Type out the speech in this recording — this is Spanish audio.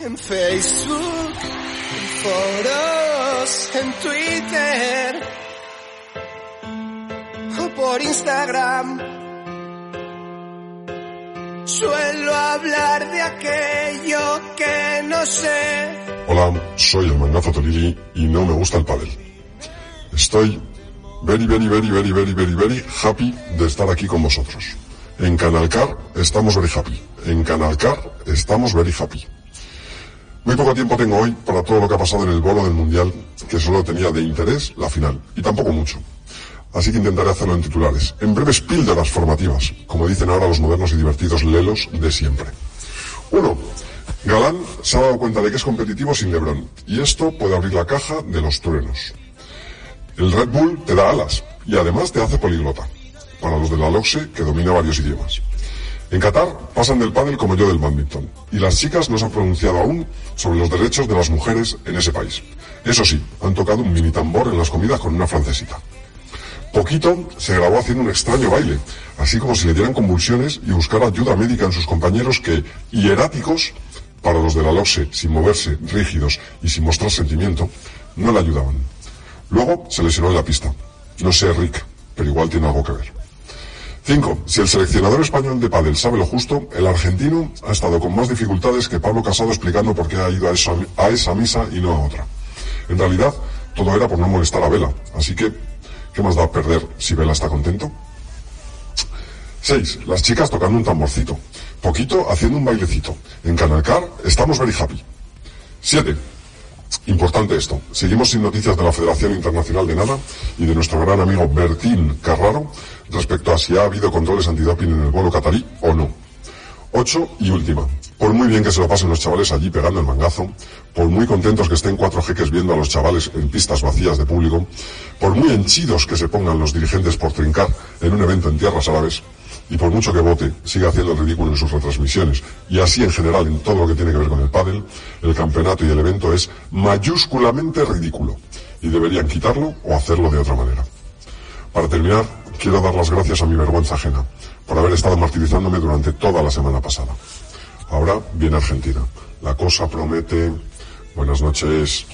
En Facebook, en foros, en Twitter o por Instagram. Suelo hablar de aquello que no sé. Hola, soy el mangazo Torili y no me gusta el pádel. Estoy very, very, very, very, very, very, very happy de estar aquí con vosotros. En Canalcar estamos very happy. En Canalcar estamos very happy. Muy poco tiempo tengo hoy para todo lo que ha pasado en el bolo del Mundial, que solo tenía de interés la final, y tampoco mucho. Así que intentaré hacerlo en titulares, en breves píldoras formativas, como dicen ahora los modernos y divertidos lelos de siempre. Uno, Galán se ha dado cuenta de que es competitivo sin Lebron, y esto puede abrir la caja de los truenos. El Red Bull te da alas, y además te hace poliglota, para los de la LOXE que domina varios idiomas. En Qatar pasan del pádel como yo del badminton, y las chicas no se han pronunciado aún sobre los derechos de las mujeres en ese país. Eso sí, han tocado un mini tambor en las comidas con una francesita. Poquito se grabó haciendo un extraño baile, así como si le dieran convulsiones y buscar ayuda médica en sus compañeros que, hieráticos, para los de la LOXE, sin moverse, rígidos y sin mostrar sentimiento, no le ayudaban. Luego se lesionó en la pista. No sé, Rick, pero igual tiene algo que ver. 5. Si el seleccionador español de pádel sabe lo justo, el argentino ha estado con más dificultades que Pablo Casado explicando por qué ha ido a esa, misa y no a otra. En realidad, todo era por no molestar a Vela, así que, ¿qué más da perder si Vela está contento? 6. Las chicas tocando un tamborcito. Poquito haciendo un bailecito. En Canalcar estamos very happy. 7. Importante esto. Seguimos sin noticias de la Federación Internacional de Nada y de nuestro gran amigo Bertín Carraro respecto a si ha habido controles antidoping en el vuelo catarí o no. 8 y última. Por muy bien que se lo pasen los chavales allí pegando el mangazo, por muy contentos que estén cuatro jeques viendo a los chavales en pistas vacías de público, por muy henchidos que se pongan los dirigentes por trincar en un evento en tierras árabes, y por mucho que vote, siga haciendo el ridículo en sus retransmisiones, y así en general en todo lo que tiene que ver con el pádel, el campeonato y el evento es mayúsculamente ridículo, y deberían quitarlo o hacerlo de otra manera. Para terminar, quiero dar las gracias a mi vergüenza ajena, por haber estado martirizándome durante toda la semana pasada. Ahora viene Argentina. La cosa promete. Buenas noches.